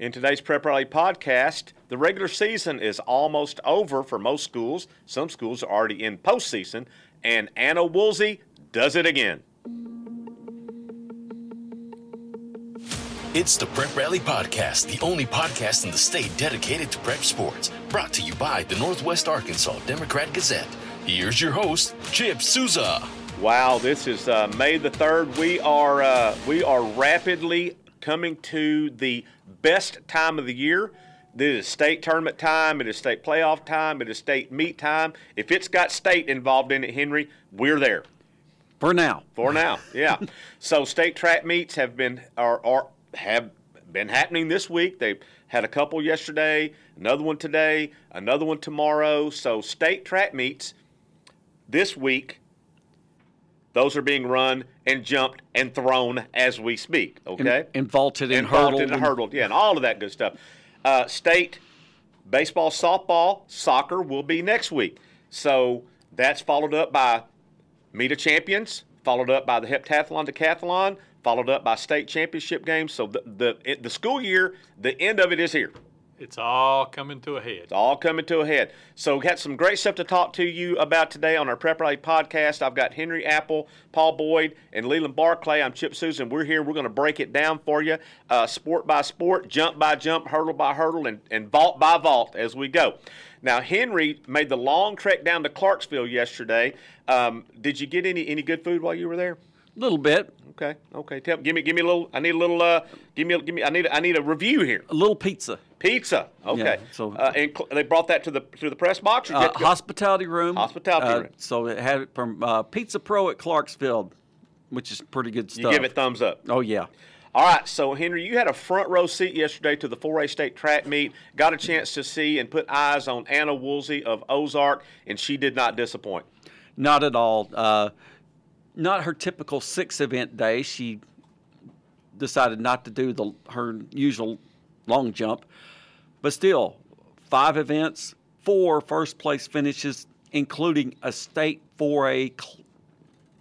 In today's Prep Rally podcast, the regular season is almost over for most schools. Some schools are already in postseason, and Anna Woolsey does it again. It's the Prep Rally Podcast, the only podcast in the state dedicated to prep sports. Brought to you by the Northwest Arkansas Democrat Gazette. Here's your host, Chip Souza. Wow, this is uh, May the third. We are uh, we are rapidly coming to the best time of the year. This is state tournament time. It is state playoff time. It is state meet time. If it's got state involved in it, Henry, we're there. For now. For now, yeah. so state track meets have been are, are have been happening this week. They had a couple yesterday, another one today, another one tomorrow. So state track meets this week. Those are being run and jumped and thrown as we speak. Okay, and, and vaulted and, and hurdled vaulted and hurdled. Yeah, and all of that good stuff. Uh, state baseball, softball, soccer will be next week. So that's followed up by Meet of Champions, followed up by the heptathlon, decathlon, followed up by state championship games. So the, the the school year, the end of it is here. It's all coming to a head. It's all coming to a head. So we got some great stuff to talk to you about today on our Prep Rally podcast. I've got Henry Apple, Paul Boyd, and Leland Barclay. I'm Chip Souza. We're here. We're going to break it down for you, uh, sport by sport, jump by jump, hurdle by hurdle, and, and vault by vault as we go. Now, Henry made the long trek down to Clarksville yesterday. Um, did you get any, any good food while you were there? A little bit. Okay. Okay. Tell, give me give me a little. I need a little. Uh, give me give me. I need I need a review here. A little pizza. Pizza. Okay. Yeah, so- uh, and cl- they brought that to the to the press box. Or you Uh, hospitality room. Hospitality Uh, room. So it had it from uh, Pizza Pro at Clarksville, which is pretty good you stuff. give it thumbs up. oh yeah. All right, so Henry, you had a front row seat yesterday to the 4A state track meet. Got a chance to see and put eyes on Anna Woolsey of Ozark, and she did not disappoint. Not at all. Uh, not her typical six event day. She decided not to do the her usual long jump, but still, five events, four first place finishes, including a state 4A cl-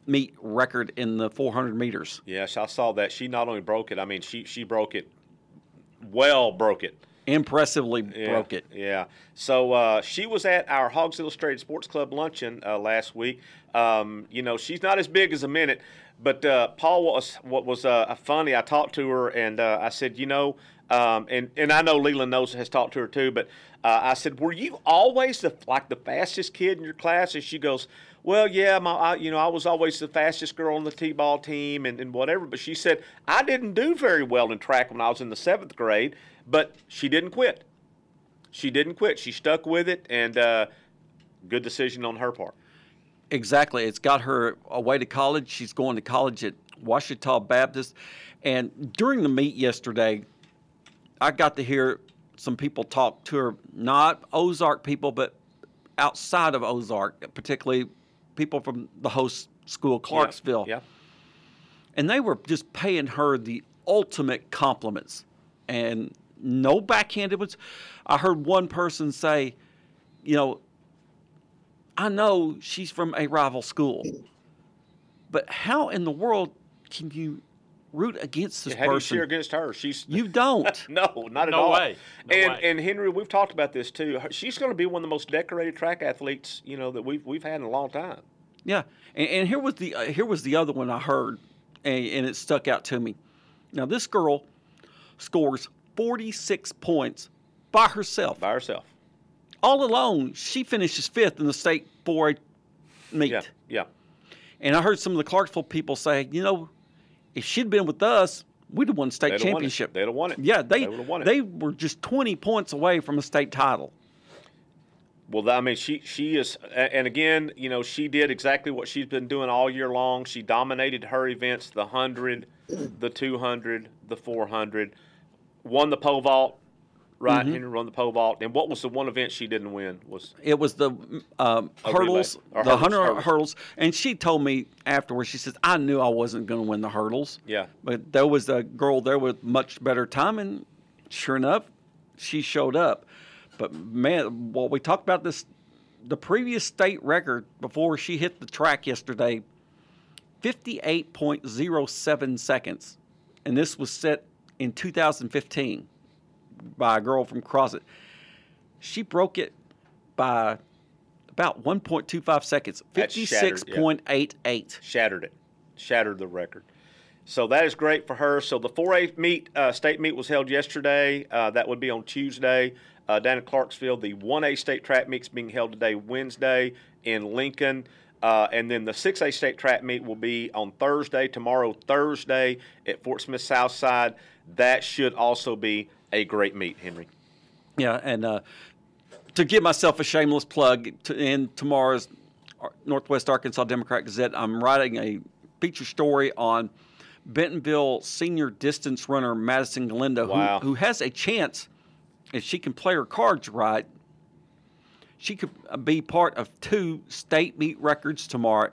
meet record in the 400 meters. Yes, I saw that. She not only broke it, I mean, she she broke it, well broke it. Impressively Yeah, broke it. Yeah. So uh, she was at our Hogs Illustrated Sports Club luncheon uh, last week. Um, you know, she's not as big as a minute, but uh, Paul was what was uh, funny. I talked to her and uh, I said, you know, um, and and I know Leland knows has talked to her too, but uh, I said, were you always the like the fastest kid in your class? And she goes. Well, yeah, my, I, you know, I was always the fastest girl on the t-ball team and, and whatever. But she said I didn't do very well in track when I was in the seventh grade, but she didn't quit she didn't quit. She stuck with it, and uh, good decision on her part. Exactly. It's got her away to college. She's going to college at Ouachita Baptist. And during the meet yesterday, I got to hear some people talk to her, not Ozark people, but outside of Ozark, particularly people from the host school, Clarksville. Yeah. And they were just paying her the ultimate compliments and no backhanded ones. I heard one person say, you know, I know she's from a rival school, but how in the world can you root against this How do you person? cheer against her? She's You don't. no, not at No all. way. No and way. and Henry, we've talked about this too. She's going to be one of the most decorated track athletes you know that we've we've had in a long time. Yeah, and, and here was the uh, here was the other one I heard, and, and it stuck out to me. Now this girl scores 46 points by herself, By herself. all alone. She finishes fifth in the state 4A meet. Yeah. Yeah. And I heard some of the Clarksville people say, you know, if she'd been with us, we'd have won state They'd championship. They'd have won it. Yeah, they They won it. they were just 20 points away from a state title. Well, I mean, she she is, and again, you know, she did exactly what she's been doing all year long. She dominated her events: the hundred, the two hundred, the four hundred. Won the pole vault, right? Mm-hmm. Henry won the pole vault. And what was the one event she didn't win? Was It was the relay. hurdles, the hurdles, 100 hurdles. hurdles. And she told me afterwards, she says, I knew I wasn't going to win the hurdles. Yeah. But there was a girl there with much better time, and sure enough, she showed up. But man, well, we talked about this, the previous state record before she hit the track yesterday 58.07 seconds. And this was set in 2015. by a girl from Crossett. She broke it by about 1.25 seconds, That's shattered, yeah. 56.88. Shattered it. Shattered the record. So that is great for her. So the 4A meet, uh, state meet was held yesterday. Uh, that would be on Tuesday uh, down in Clarksville. The 1A state track meet is being held today, Wednesday, in Lincoln. Uh, and then the 6A state track meet will be on Thursday, tomorrow, Thursday, at Fort Smith Southside. That should also be a great meet, Henry. Yeah, and uh, to give myself a shameless plug, to, in tomorrow's Northwest Arkansas Democrat Gazette, I'm writing a feature story on Bentonville senior distance runner Madison Galindo, Wow. who, who has a chance, if she can play her cards right, she could uh, be part of two state meet records tomorrow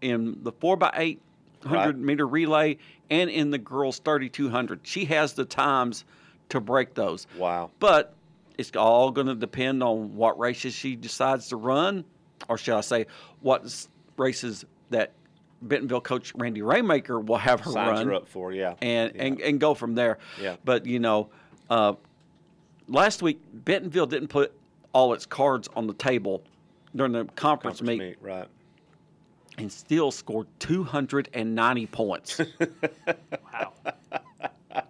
in the 4x800 Right. meter relay and in the girls 3200. She has the times to break those. Wow. But it's all going to depend on what races she decides to run, or should I say, what races that Bentonville coach Randy Raymaker will have her Signs run are up for, yeah. and, Yeah. and and go from there. Yeah. But you know, uh, last week Bentonville didn't put all its cards on the table during the conference, Conference meet, meet, right. And still scored 290 points. Wow.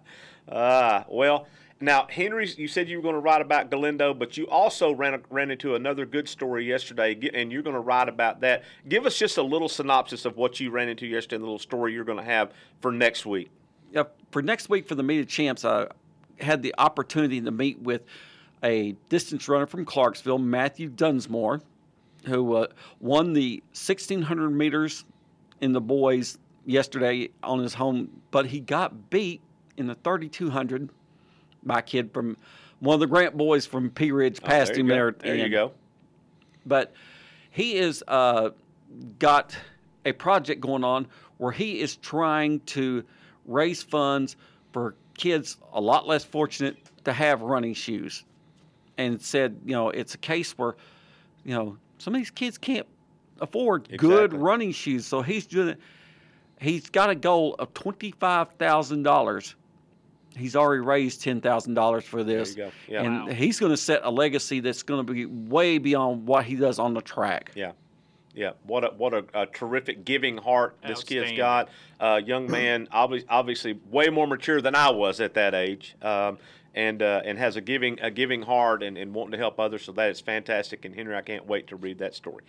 Ah, well, now Henry, you said you were going to write about Galindo, but you also ran ran into another good story yesterday, and you're going to write about that. Give us just a little synopsis of what you ran into yesterday, and the little story you're going to have for next week. yeah, for next week for the meet of champs, I had the opportunity to meet with a distance runner from Clarksville, Matthew Dunsmore, who uh, won the 1600 meters in the boys yesterday on his home, but he got beat in the 3200 by a kid from one of the Grant boys from Pea Ridge Oh, passed there him go. there. There the you go. But he is uh, got a project going on where he is trying to raise funds for kids a lot less fortunate to have running shoes, and said you know it's a case where you know some of these kids can't afford good running shoes, so he's doing. He's got a goal of twenty five thousand dollars. He's already raised ten thousand dollars for this, go. Yeah. and Wow. he's going to set a legacy that's going to be way beyond what he does on the track. Yeah. Yeah, what a what a, a terrific giving heart this kid's got. Uh, young man, obviously, obviously way more mature than I was at that age, um, and uh, and has a giving a giving heart and, and wanting to help others. So that is fantastic. And Henry, I can't wait to read that story.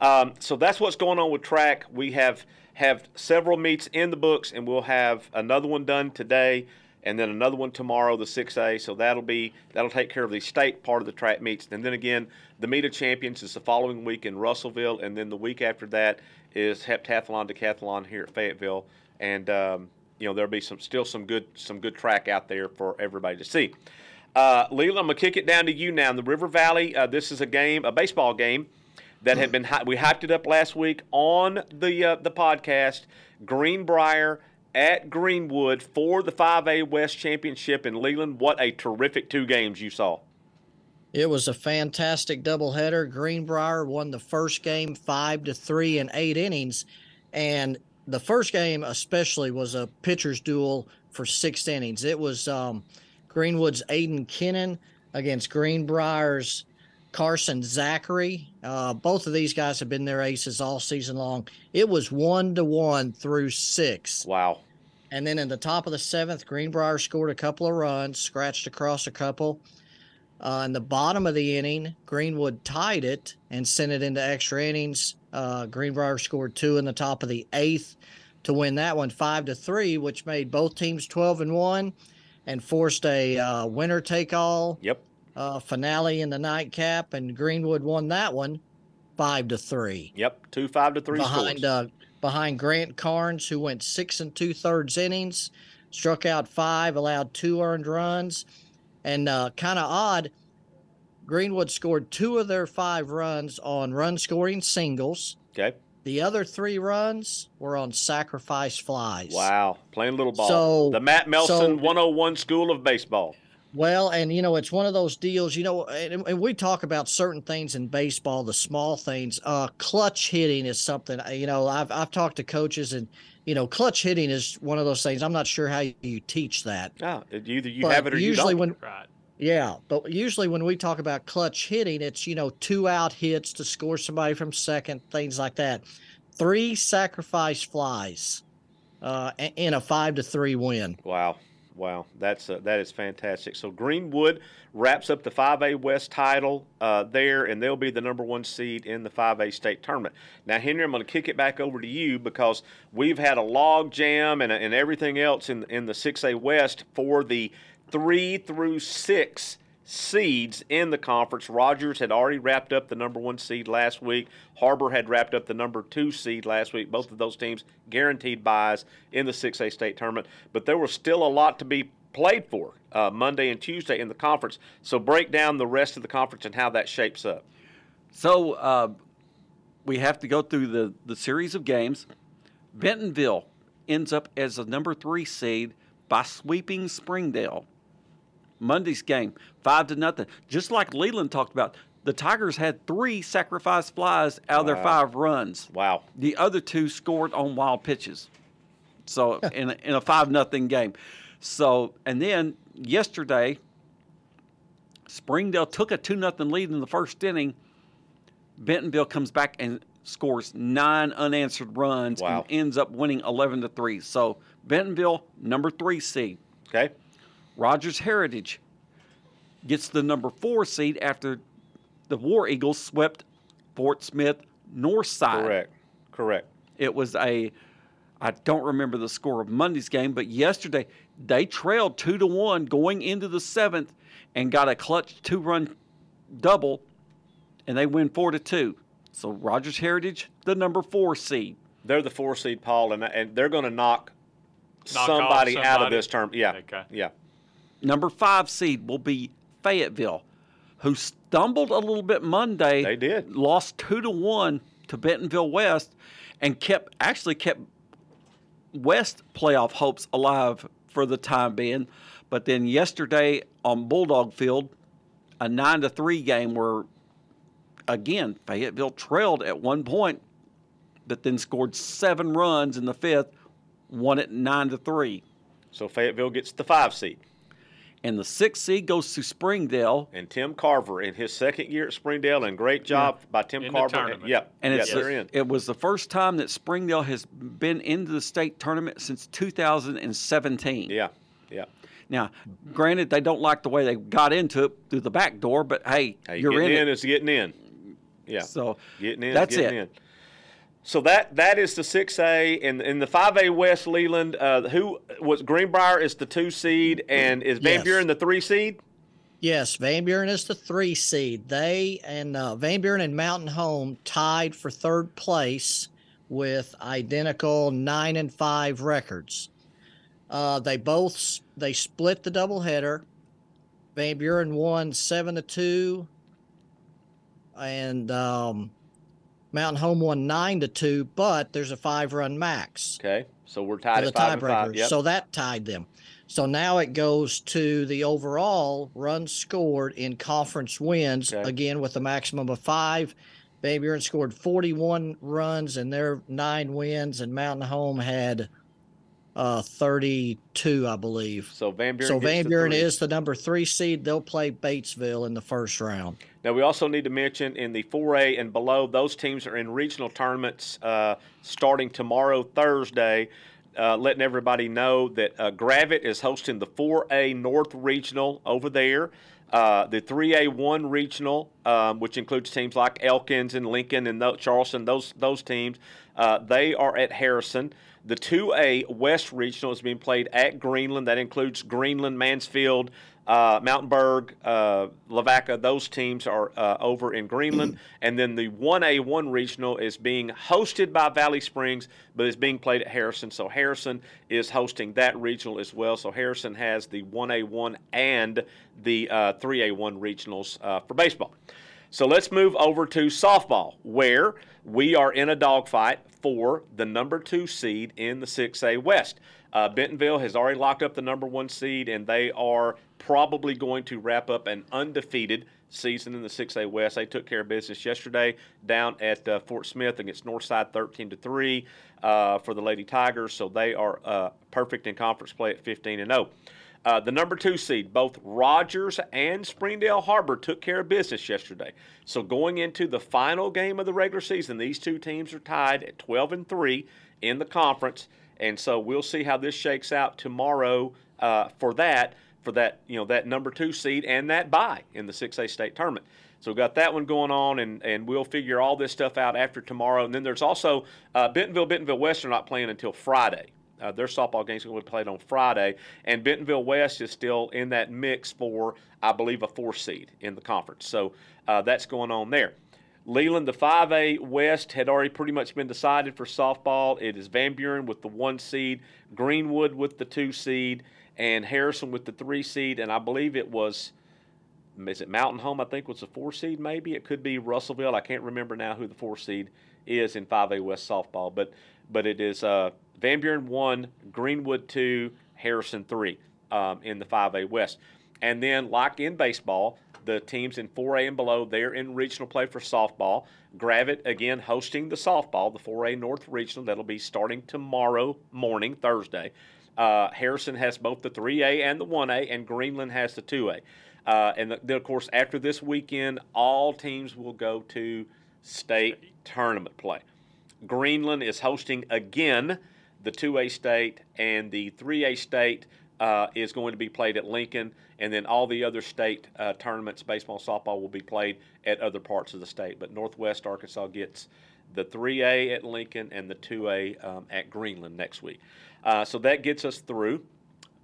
Um, so that's what's going on with track. We have have several meets in the books, and we'll have another one done today and then another one tomorrow, the 6A. So that'll be that'll take care of the state part of the track meets, and then again, the meet of champions is the following week in Russellville, and then the week after that is heptathlon decathlon here at Fayetteville, and um, you know there'll be some still some good some good track out there for everybody to see. Uh, Leland, I'm gonna kick it down to you now. In the River Valley, uh, this is a game, a baseball game that had been we hyped it up last week on the uh, the podcast. Greenbrier at Greenwood for the 5A West Championship in Leland. What a terrific two games you saw. It was a fantastic doubleheader. Greenbrier won the first game five to three in eight innings, and the first game especially was a pitcher's duel for six innings. It was um, Greenwood's Aiden Kinnon against Greenbrier's Carson Zachary. Uh, both of these guys have been their aces all season long. It was one to one through six. Wow. And then in the top of the seventh, Greenbrier scored a couple of runs, scratched across a couple. Uh, in the bottom of the inning, Greenwood tied it and sent it into extra innings. Uh, Greenbrier scored two in the top of the eighth to win that one five to three, which made both teams twelve and one, and forced a uh, winner take all Yep. uh, finale in the nightcap. And Greenwood won that one five to three Yep. Two five to three behind uh, behind Grant Carnes, who went six and two thirds innings, struck out five, allowed two earned runs, and uh, kind of odd. Greenwood scored two of their five runs on run scoring singles. okay. The other three runs were on sacrifice flies. Wow. Playing little ball. So- the Matt Melson so- 101 School of Baseball. Well, and you know, it's one of those deals, you know, and, and we talk about certain things in baseball, the small things. Uh, clutch hitting is something, uh, you know, I've, I've talked to coaches and, you know, clutch hitting is one of those things. I'm not sure how you teach that. Ah, either you But have it or you don't. when Right. Yeah, but usually when we talk about clutch hitting, it's you know two out hits to score somebody from second, things like that. Three sacrifice flies uh, in a five to three win. Wow, wow, that's uh, that is fantastic. So Greenwood wraps up the 5A West title uh, there, and they'll be the number one seed in the 5A state tournament. Now, Henry, I'm going to kick it back over to you because we've had a log jam and, and everything else in in the 6A West for the three through six seeds in the conference. Rogers had already wrapped up the number one seed last week. Harbor had wrapped up the number two seed last week. Both of those teams guaranteed buys in the 6A state tournament. But there was still a lot to be played for uh, Monday and Tuesday in the conference. So break down the rest of the conference and how that shapes up. So uh, we have to go through the, the series of games. Bentonville ends up as the number three seed by sweeping Springdale. Monday's game, five to nothing. Just like Leland talked about, the Tigers had three sacrifice flies out of their five runs. Wow. The other two scored on wild pitches. So in a, in a five nothing game. So and then yesterday, Springdale took a two nothing lead in the first inning. Bentonville comes back and scores nine unanswered runs Wow. and ends up winning eleven to three. So Bentonville, number three seed. Okay. Rogers Heritage gets the number four seed after the War Eagles swept Fort Smith North Side. Correct. Correct. It was a, I don't remember the score of Monday's game, but yesterday they trailed two to one going into the seventh and got a clutch two run double, and they win four to two. So Rogers Heritage, the number four seed. They're the four seed, Paul, and, and they're going to knock, Knock off somebody, out of this term. Yeah. Okay. Yeah. Number five seed will be Fayetteville, who stumbled a little bit Monday. They did. Lost two to one to Bentonville West, and kept actually kept West playoff hopes alive for the time being. But then yesterday on Bulldog Field, a nine to three game where again Fayetteville trailed at one point, but then scored seven runs in the fifth, won it nine to three. So Fayetteville gets the five seed. And the sixth seed goes to Springdale. And Tim Carver in his second year at Springdale, and great job by Tim In the Carver. tournament. Yep. And yeah, it's they're in. it was the first time that Springdale has been into the state tournament since 2017. Yeah. Yeah. Now, granted, they don't like the way they got into it through the back door, but hey, Hey, you're getting in, in it. is getting in. Yeah. So Getting in. that's getting it. In. So that that is the six A and in the five A West Leland. Uh, who was Greenbrier is the two seed and is Van Yes. Buren the three seed? Yes, Van Buren is the three seed. They and uh, Van Buren and Mountain Home tied for third place with identical nine and five records. Uh, they both they split the doubleheader. Van Buren won seven to two, and um, Mountain Home won nine to two. But there's a five run max Okay. So we're for tied the and five. tiebreaker. Yep. So that tied them. So now it goes to the overall runs scored in conference wins, Okay. again with a maximum of five. Van Buren scored 41 runs in their nine wins, and Mountain Home had uh, 32, I believe. so Van Buren. so Van Buren is the number three seed. They'll play Batesville in the first round. Now, we also need to mention in the 4A and below, those teams are in regional tournaments uh, starting tomorrow, Thursday. Uh, letting everybody know that uh, Gravette is hosting the 4A North Regional over there. Uh, the 3A1 Regional, um, which includes teams like Elkins and Lincoln and Charleston, those those teams, uh, they are at Harrison. The 2A West Regional is being played at Greenland. That includes Greenland, Mansfield, uh, Mountainburg, uh, Lavaca. Those teams are uh, over in Greenland. and then the 1A1 Regional is being hosted by Valley Springs, but is being played at Harrison. So Harrison is hosting that regional as well. So Harrison has the 1A1 and the uh, 3A1 regionals uh, for baseball. So let's move over to softball, where we are in a dogfight for the number two seed in the 6A West. Uh, Bentonville has already locked up the number one seed, and they are probably going to wrap up an undefeated season in the 6A West. They took care of business yesterday down at uh, Fort Smith against Northside 13 to 3 uh, for the Lady Tigers, so they are uh, perfect in conference play at 15 and 0. Uh, the number two seed, both Rogers and Springdale Harbor took care of business yesterday. So going into the final game of the regular season, these two teams are tied at 12 and three in the conference, and so we'll see how this shakes out tomorrow uh, for that for that you know that number two seed and that bye in the 6A state tournament. So we've got that one going on, and, and we'll figure all this stuff out after tomorrow. And then there's also uh, Bentonville, Bentonville West are not playing until Friday. Uh, their softball games going to be played on Friday, and Bentonville West is still in that mix for, I believe, a four seed in the conference. So uh, that's going on there. Leland, the 5A West had already pretty much been decided for softball. It is Van Buren with the one seed, Greenwood with the two seed, and Harrison with the three seed. And I believe it was is it Mountain Home? I think was the four seed. Maybe it could be Russellville. I can't remember now who the four seed is in 5A West softball, but but it is uh, Van Buren one, Greenwood two, Harrison three um, in the 5A West, and then like in baseball, the teams in 4A and below they're in regional play for softball. Gravette again hosting the softball, the 4A North Regional that'll be starting tomorrow morning, Thursday. Uh, Harrison has both the 3A and the 1A, and Greenland has the 2A. Uh, and then, of course, after this weekend, all teams will go to state tournament play. Greenland is hosting again the 2A state, and the 3A state uh, is going to be played at Lincoln, and then all the other state uh, tournaments, baseball, softball, will be played at other parts of the state. But Northwest Arkansas gets the 3A at Lincoln and the 2A um, at Greenland next week. Uh, so that gets us through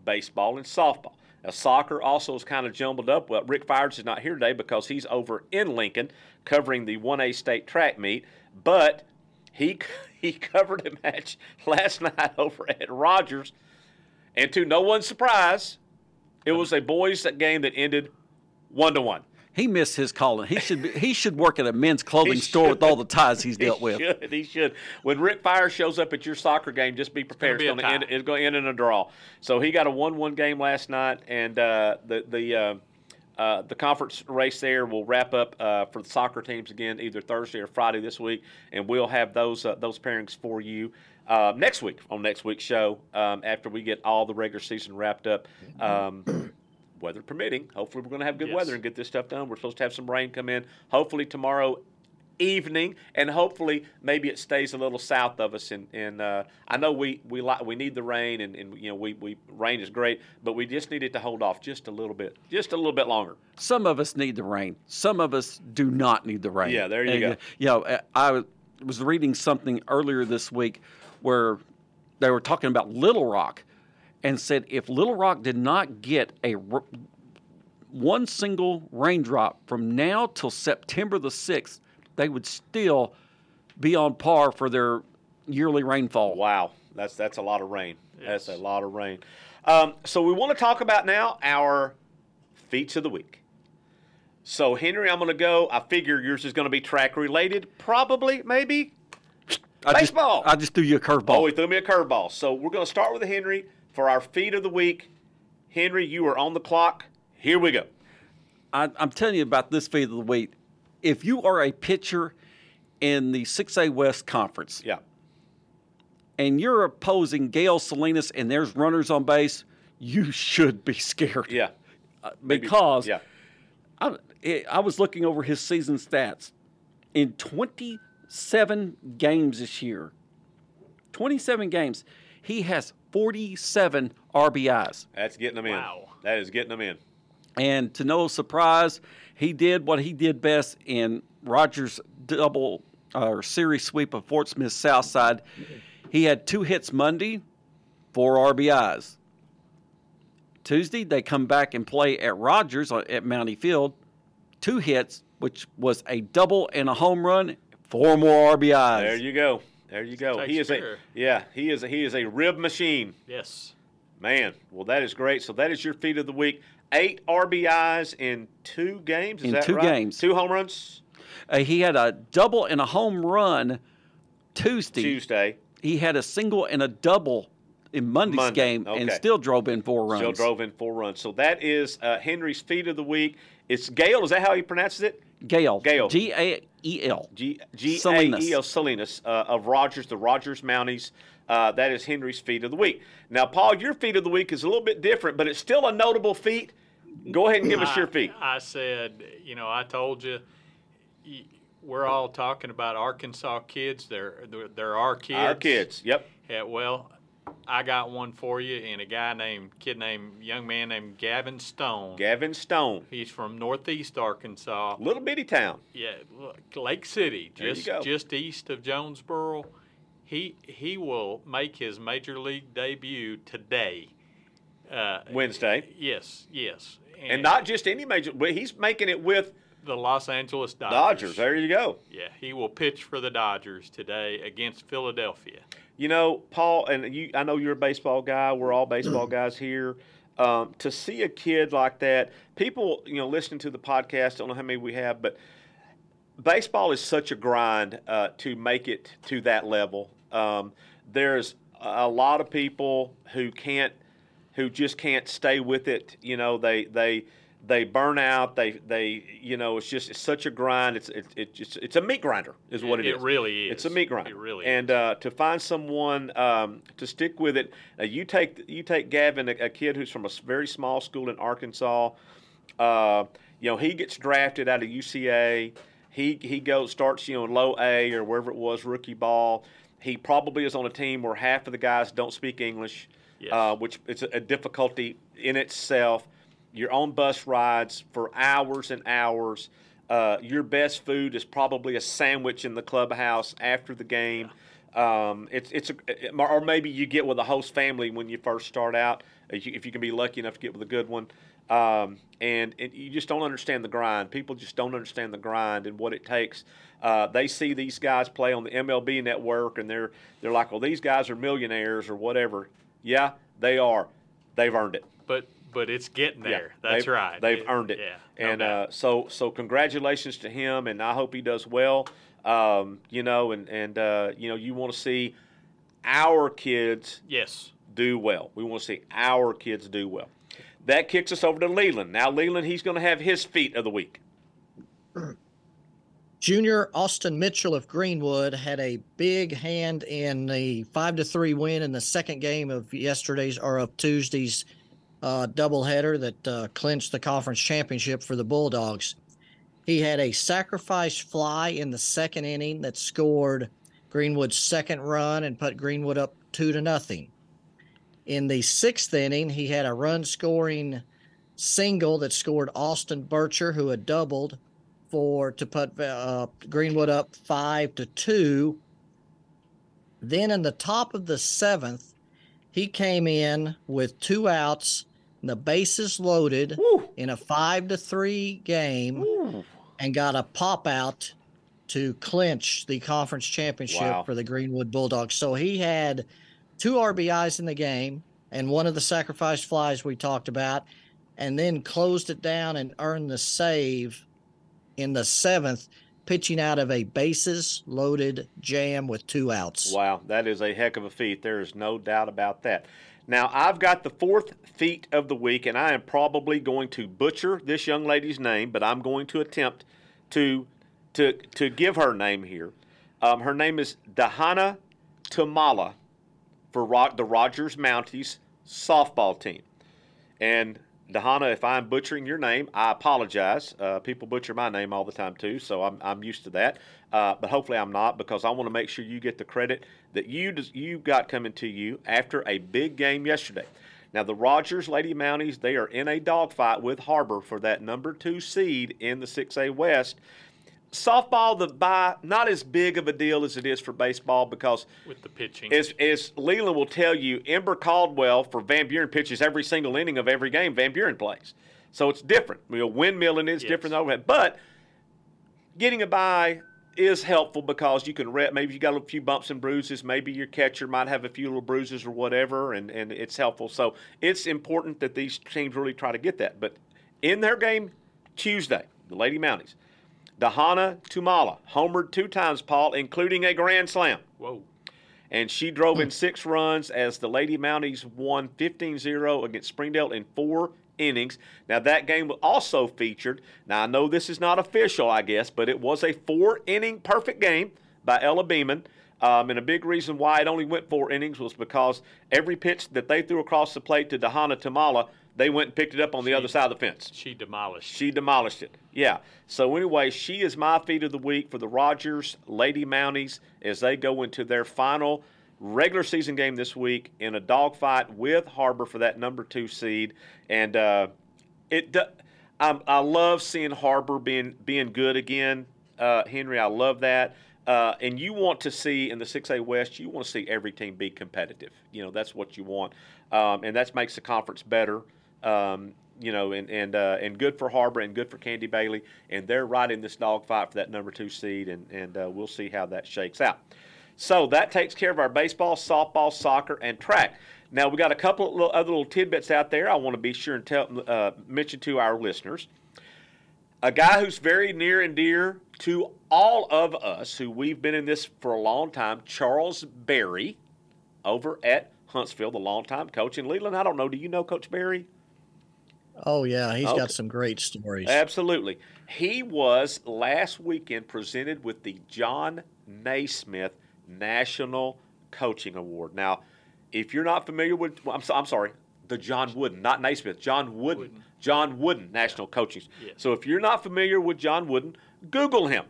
baseball and softball. Now, soccer also is kind of jumbled up. Well, Rick Fires is not here today because he's over in Lincoln covering the 1A state track meet, but he he covered a match last night over at Rogers, and to no one's surprise, it was a boys' game that ended one to one. He missed his calling. He should be, he should work at a men's clothing store with all the ties he's dealt he with. Should, he should. When Rick Fire shows up at your soccer game, just be prepared. It's going to end. It's going to end in a draw. So he got a one-one game last night, and uh, the the. Uh, uh, the conference race there will wrap up uh, for the soccer teams again either Thursday or Friday this week, and we'll have those uh, those pairings for you uh, next week on next week's show um, after we get all the regular season wrapped up. Um, weather permitting. Hopefully, we're going to have good Yes. weather and get this stuff done. We're supposed to have some rain come in. Hopefully tomorrow evening, and hopefully maybe it stays a little south of us. And, and uh, I know we we like we need the rain, and, and you know we, we rain is great, but we just need it to hold off just a little bit, just a little bit longer. Some of us need the rain. Some of us do not need the rain. Yeah, there you And, go. uh, You know, uh, I was reading something earlier this week where they were talking about Little Rock and said if Little Rock did not get a r- one single raindrop from now till September the 6th, they would still be on par for their yearly rainfall. Wow, that's that's a lot of rain. That's a lot of rain. Um, so we want to talk about now our feats of the week. So Henry, I'm going to go. I figure yours is going to be track related, probably, maybe. I just- Baseball. I just threw you a curveball. Oh, he threw me a curveball. So we're going to start with Henry for our feat of the week. Henry, you are on the clock. Here we go. I, I'm telling you about this feed of the week. If you are a pitcher in the 6A West Conference Yeah. and you're opposing Gael Salinas and there's runners on base, you should be scared. Yeah. Uh, Maybe- because yeah. I, I was looking over his season stats. In 27 games this year, 27 games, he has 47 RBIs. That's getting them in. Wow. That is getting them in. And to no surprise, he did what he did best in Rogers' double uh, or series sweep of Fort Smith Southside. He had two hits Monday, four RBIs. Tuesday, they come back and play at Rogers uh, at Mountie Field, two hits, which was a double and a home run, four more RBIs. There you go. There you go. He is a yeah. He is a, he is a rib machine. Yes. Man, well, that is great. So that is your feat of the week. Eight RBIs in two games. Is In that two right? games. Two home runs Uh, he had a double and a home run Tuesday. Tuesday. he had a single and a double in Monday's Monday, game and still drove in four runs. Still drove in four runs. So that is uh, Henry's feat of the week. It's Gale. Is that how he pronounces it? Gale. Gale. G A E L. G G A Salinas. E L Salinas uh, of Rogers, the Rogers Mounties Uh, that is Henry's feat of the week. Now, Paul, your feat of the week is a little bit different, but it's still a notable feat. Go ahead and give us your feat. I, I said, you know, I told you, y- we're all talking about Arkansas kids. They're they're, they're our kids. Our kids. Yep. Yeah, well, I got one for you, and a guy named kid named young man named Gavin Stone. Gavin Stone. He's from Northeast Arkansas. Little bitty town. Yeah, Lake City, just just east of Jonesboro. He he will make his major league debut today. Uh, Wednesday. Yes, yes, And not just any major, he's making it with the Los Angeles Dodgers. Dodgers. There you go. Yeah, he will pitch for the Dodgers today against Philadelphia. You know, Paul, and you, I know you're a baseball guy. We're all baseball guys here. Um, to see a kid like that, people, you know, listening to the podcast, I don't know how many we have, but baseball is such a grind uh, to make it to that level. Um, there's a lot of people who can't, who just can't stay with it. You know, they they they burn out. They they you know, it's just it's such a grind. It's it, it just it's a meat grinder is what It- it really is. It's a meat grinder. It really and is. uh, to find someone um, to stick with it, uh, you take you take Gavin, a, a kid who's from a very small school in Arkansas. Uh, you know, he gets drafted out of UCA. He he goes starts you know in low A or wherever it was rookie ball. He probably is on a team where half of the guys don't speak English, Yes. uh, which is a difficulty in itself. You're on bus rides for hours and hours. Uh, your best food is probably a sandwich in the clubhouse after the game. Um, it's it's a, or maybe you get with a host family when you first start out, if you, if you can be lucky enough to get with a good one. Um, and, and you just don't understand the grind. People just don't understand the grind and what it takes. Uh, they see these guys play on the MLB network, and they're they're like, well, these guys are millionaires or whatever. Yeah, they are. They've earned it. But but it's getting Yeah, there. That's they've- right. They've It- earned it. Yeah. and doubt. uh, so so congratulations to him, and I hope he does well. Um, you know, and and uh, you know, you want to see our kids yes. do well. We want to see our kids do well. That kicks us over to Leland. Now, Leland, he's going to have his feat of the week. Junior Austin Mitchell of Greenwood had a big hand in the five to three win in the second game of yesterday's or of Tuesday's uh, doubleheader that uh, clinched the conference championship for the Bulldogs. He had a sacrifice fly in the second inning that scored Greenwood's second run and put Greenwood up two to nothing. In the sixth inning, he had a run scoring single that scored Austin Bircher, who had doubled for to put uh, Greenwood up five to two. Then in the top of the seventh, he came in with two outs, the bases loaded Woo. in a five to three game, Ooh. and got a pop out to clinch the conference championship Wow. for the Greenwood Bulldogs. So he had two RBIs in the game and one of the sacrifice flies we talked about, and then closed it down and earned the save in the seventh, pitching out of a bases loaded jam with two outs. Wow, that is a heck of a feat. There is no doubt about that. Now, I've got the fourth feat of the week, and I am probably going to butcher this young lady's name, but I'm going to attempt to to to give her name here. Um, her name is Dahana Tuemala for the Rogers Mounties softball team. And Dahana, if I'm butchering your name, I apologize. Uh, people butcher my name all the time too, so I'm, I'm used to that. Uh, but hopefully I'm not because I want to make sure you get the credit that you des- you got coming to you after a big game yesterday. Now the Rogers Lady Mounties they are in a dogfight with Harbor for that number two seed in the 6A West. Softball, the bye not as big of a deal as it is for baseball because with the pitching. as, as Leland will tell you, Ember Caldwell for Van Buren pitches every single inning of every game Van Buren plays. So it's different. You know, windmilling is Yes. different overhead. But getting a bye is helpful because you can rep. Maybe you got a few bumps and bruises. Maybe your catcher might have a few little bruises or whatever, and, and it's helpful. So it's important that these teams really try to get that. But in their game Tuesday, the Lady Mounties, Dahana Tuemala homered two times, Paul, including a grand slam Whoa. and she drove in six runs as the Lady Mounties won 15-0 against Springdale in four innings. Now that game also featured. Now I know this is not official, I guess, but it was a four-inning perfect game by Ella Beeman. Um, and a big reason why it only went four innings was because every pitch that they threw across the plate to Dahana Tuemala, they went and picked it up on the other side of the fence. She demolished. She demolished it. Yeah. So anyway, she is my feed of the week for the Rogers Lady Mounties as they go into their final regular season game this week in a dogfight with Harbor for that number two seed. And uh, it, I, I love seeing Harbor being being good again, uh, Henry. I love that. Uh, and you want to see in the 6A West, you want to see every team be competitive. You know, that's what you want. Um, and that makes the conference better. Um, you know, and and uh, and good for Harbor and good for Candy Bailey, and they're right in this dogfight for that number two seed, and and uh, we'll see how that shakes out. So that takes care of our baseball, softball, soccer, and track. Now we got a couple of little, other little tidbits out there. I want to be sure and tell, uh, mention to our listeners. A guy who's very near and dear to all of us, who we've been in this for a long time, Charles Berry, over at Huntsville, the longtime coach in Leland. I don't know. Do you know Coach Berry? Oh yeah, he's okay. got some great stories. Absolutely. He was last weekend presented with the John Naismith National Coaching Award. Now, if you're not familiar with, well, I'm, so, I'm sorry, the John Wooden, not Naismith, John Wooden, Wooden. John Wooden National yeah. Coaching. Yeah. So if you're not familiar with John Wooden, Google him.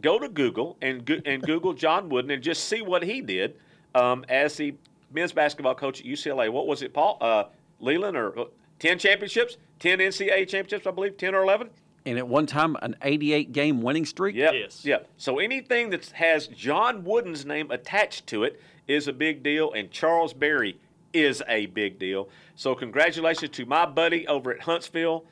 Go to Google and and Google John Wooden and just see what he did um, as the men's basketball coach at UCLA. What was it, Paul? Uh, Leland or uh, ten championships, ten NCAA championships, I believe, ten or eleven and at one time an 88 game winning streak. Yep. Yes. Yep. So anything that has John Wooden's name attached to it is a big deal, and Charles Berry is a big deal. So congratulations to my buddy over at Huntsville,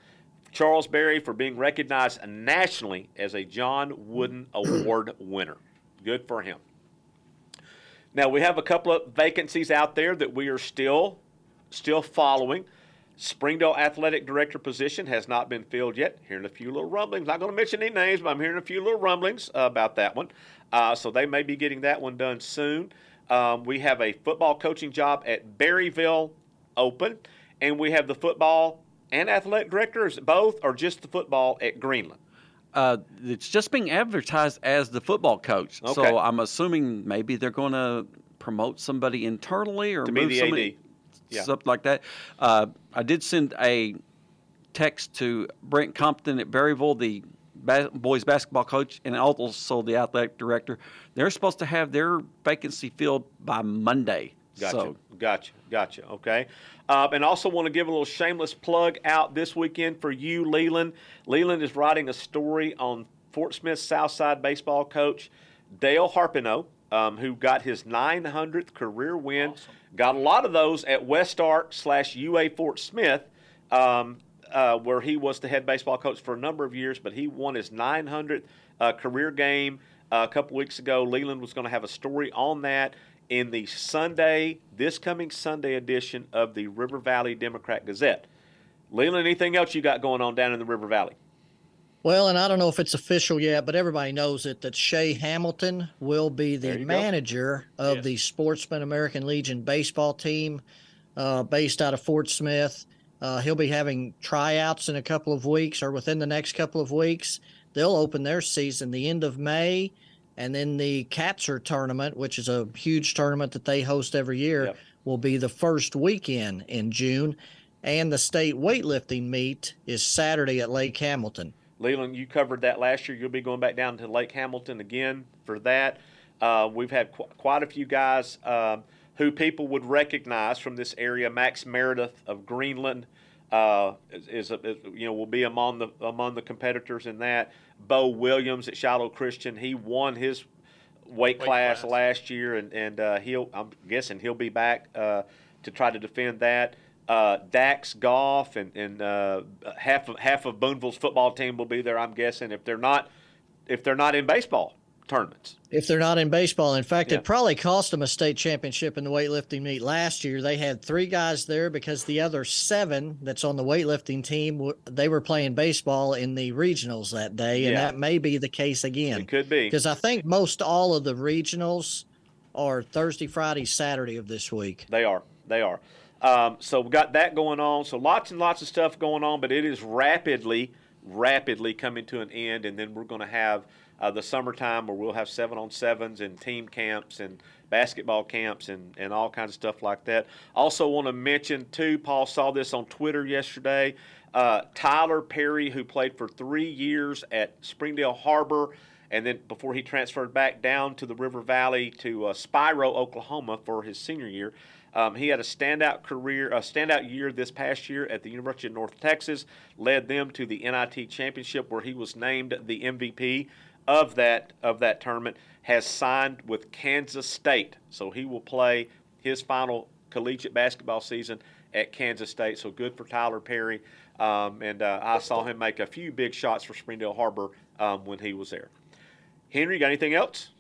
Charles Berry, for being recognized nationally as a John Wooden Award winner. Good for him. Now we have a couple of vacancies out there that we are still still following. Springdale athletic director position has not been filled yet. Hearing a few little rumblings. Not going to mention any names, but I'm hearing a few little rumblings uh, about that one. Uh, so they may be getting that one done soon. Um, we have a football coaching job at Berryville open, and we have the football and athletic directors both, or just the football at Greenland. Uh, it's just being advertised as the football coach. Okay. So I'm assuming maybe they're going to promote somebody internally or to move somebody. AD yeah. something like that. Uh, I did send a text to Brent Compton at Berryville, the ba- boys basketball coach, and also the athletic director. They're supposed to have their vacancy filled by Monday. Gotcha. So. Gotcha. Gotcha. Okay. Uh, and also want to give a little shameless plug out this weekend for you, Leland. Leland is writing a story on Fort Smith Southside baseball coach Dale Harpenau, um, who got his 900th career win. Awesome Got a lot of those at West Ark slash UA Fort Smith, um, uh, where he was the head baseball coach for a number of years, but he won his 900th uh, career game uh, a couple weeks ago. Leland was going to have a story on that in the Sunday, this coming Sunday edition of the River Valley Democrat Gazette. Leland, anything else you got going on down in the River Valley? Well, and I don't know if it's official yet, but everybody knows it that Shay Hamilton will be the manager go. of yes. the Sportsman American Legion baseball team uh, based out of Fort Smith. Uh, he'll be having tryouts in a couple of weeks or within the next couple of weeks. They'll open their season the end of May. And then the Katzer tournament, which is a huge tournament that they host every year, yep. will be the first weekend in June. And the state weightlifting meet is Saturday at Lake Hamilton. Leland, you covered that last year. You'll be going back down to Lake Hamilton again for that. Uh, we've had qu- quite a few guys uh, who people would recognize from this area. Max Meredith of Greenland uh, is, is, a, is, you know will be among the among the competitors in that. Bo Williams at Shiloh Christian, he won his weight, weight class, class, last year, and and uh, he'll I'm guessing he'll be back uh, to try to defend that uh, Dax Goff and, and uh, half of half of Boonville's football team will be there. I'm guessing if they're not if they're not in baseball tournaments. If they're not in baseball, in fact, yeah. it probably cost them a state championship in the weightlifting meet last year. They had three guys there because the other seven that's on the weightlifting team they were playing baseball in the regionals that day, and yeah. that may be the case again. It could be because I think most all of the regionals are Thursday, Friday, Saturday of this week. They are. They are. Um, so we've got that going on. So lots and lots of stuff going on, but it is rapidly rapidly coming to an end, and then we're going to have uh, the summertime where we'll have seven on sevens and team camps and basketball camps and, and all kinds of stuff like that. Also, want to mention too, Paul saw this on Twitter yesterday. Uh, Tyler Perry, who played for three years at Springdale Harbor, and then before he transferred back down to the River Valley to uh, Spiro, Oklahoma, for his senior year. Um, he had a standout career, a standout year this past year at the University of North Texas. Led them to the NIT championship, where he was named the MVP of that of that tournament. Has signed with Kansas State, so he will play his final collegiate basketball season at Kansas State. So good for Tylor Perry. Um, and uh, I saw him make a few big shots for Springdale Har-Ber um, when he was there. Henry, got anything else?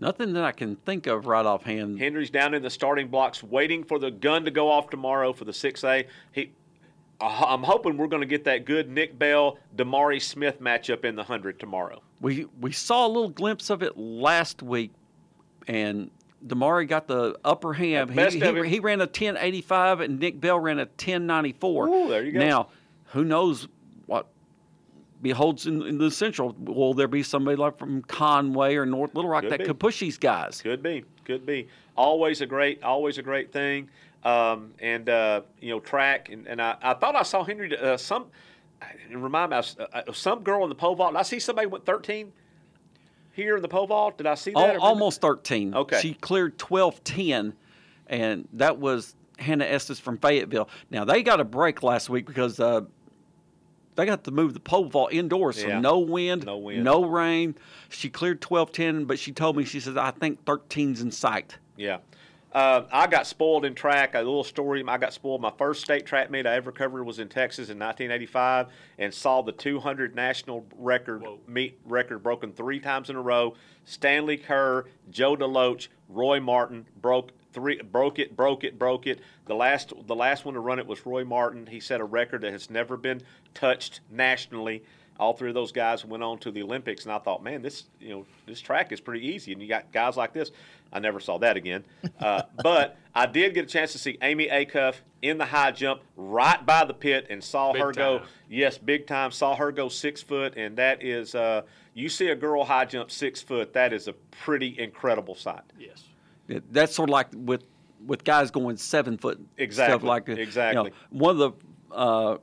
Nothing that I can think of right offhand. Henry's down in the starting blocks, waiting for the gun to go off tomorrow for the 6A. He, uh, I'm hoping we're going to get that good Nick Bell, Damari Smith matchup in the hundred tomorrow. We we saw a little glimpse of it last week, and Damari got the upper hand. He, he, he, ran a 1085, and Nick Bell ran a 1094. Ooh, there you go. Now, who knows beholds in, in, the Central. Will there be somebody like from Conway or North Little Rock could that be. could push these guys? Could be, could be. Always a great, always a great thing. Um, and uh, you know, track. And, and I, I thought I saw Henry. Uh, some remind me, of, uh, some girl in the pole vault. Did I see somebody went 13 here in the pole vault. Did I see that? Al- almost 13. Okay. She cleared 1210, and that was Hannah Estes from Fayetteville. Now they got a break last week because uh, they got to move the pole vault indoors, so Yeah. no wind, No wind. no rain. She cleared 1210, but she told me she says I think 13's in sight. Yeah. Uh, I got spoiled in track. A little story. I got spoiled. My first state track meet I ever covered was in Texas in 1985, and saw the 200 national record Whoa. meet record broken three times in a row. Stanley Kerr, Joe DeLoach, Roy Martin broke three, broke it, broke it, broke it. The last, the last one to run it was Roy Martin. He set a record that has never been touched nationally. All three of those guys went on to the Olympics, and I thought, man, this you know this track is pretty easy, and you got guys like this. I never saw that again, uh, but I did get a chance to see Amy Acuff in the high jump right by the pit, and saw Big her go. Yes, big time. Saw her go six foot, and that is uh, you see a girl high jump six foot. That is a pretty incredible sight. Yes. That's sort of like with with guys going seven foot stuff Exactly, like that. You know, exactly. one of the uh,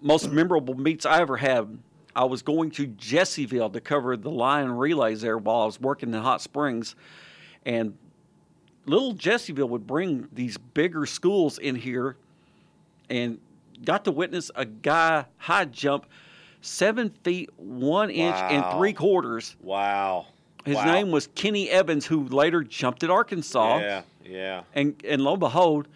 most memorable meets I ever had. I was going to Jessieville to cover the Lion relays there while I was working in Hot Springs, and little Jessieville would bring these bigger schools in here, and got to witness a guy high jump seven feet one inch and three quarters. Wow. His Wow. name was Kenny Evans, who later jumped at Arkansas. Yeah, yeah. And and lo and behold,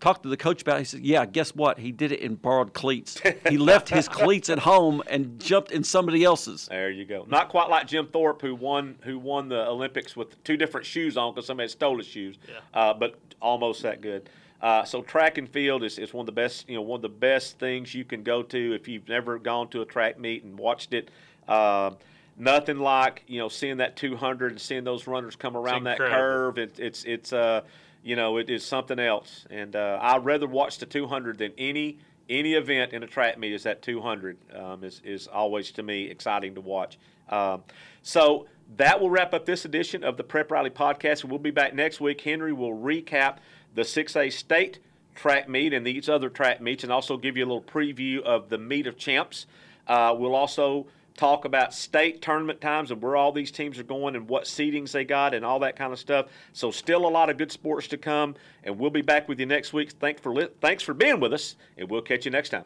talked to the coach about it. He said, Yeah, guess what? He did it in borrowed cleats. he left his cleats at home and jumped in somebody else's. There you go. Not quite like Jim Thorpe, who won who won the Olympics with two different shoes on because somebody stole his shoes. Yeah. Uh, but almost that good. Uh, so track and field is, is one of the best you know one of the best things you can go to if you've never gone to a track meet and watched it. Uh, nothing like you know seeing that 200 and seeing those runners come around that curve. It, it's it's uh you know it is something else. And uh, I'd rather watch the 200 than any any event in a track meet is that 200 um, is, is always to me exciting to watch. Um, so that will wrap up this edition of the Prep Rally Podcast. We'll be back next week. Henry will recap the 6A state track meet and these other track meets and also give you a little preview of the meet of champs. Uh, we'll also talk about state tournament times and where all these teams are going and what seedings they got and all that kind of stuff. So still a lot of good sports to come, and we'll be back with you next week. Thanks for thanks for being with us, and we'll catch you next time.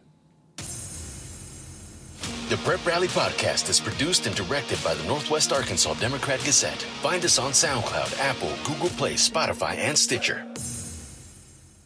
The Prep Rally Podcast is produced and directed by the Northwest Arkansas Democrat Gazette. Find us on SoundCloud, Apple, Google Play, Spotify, and Stitcher.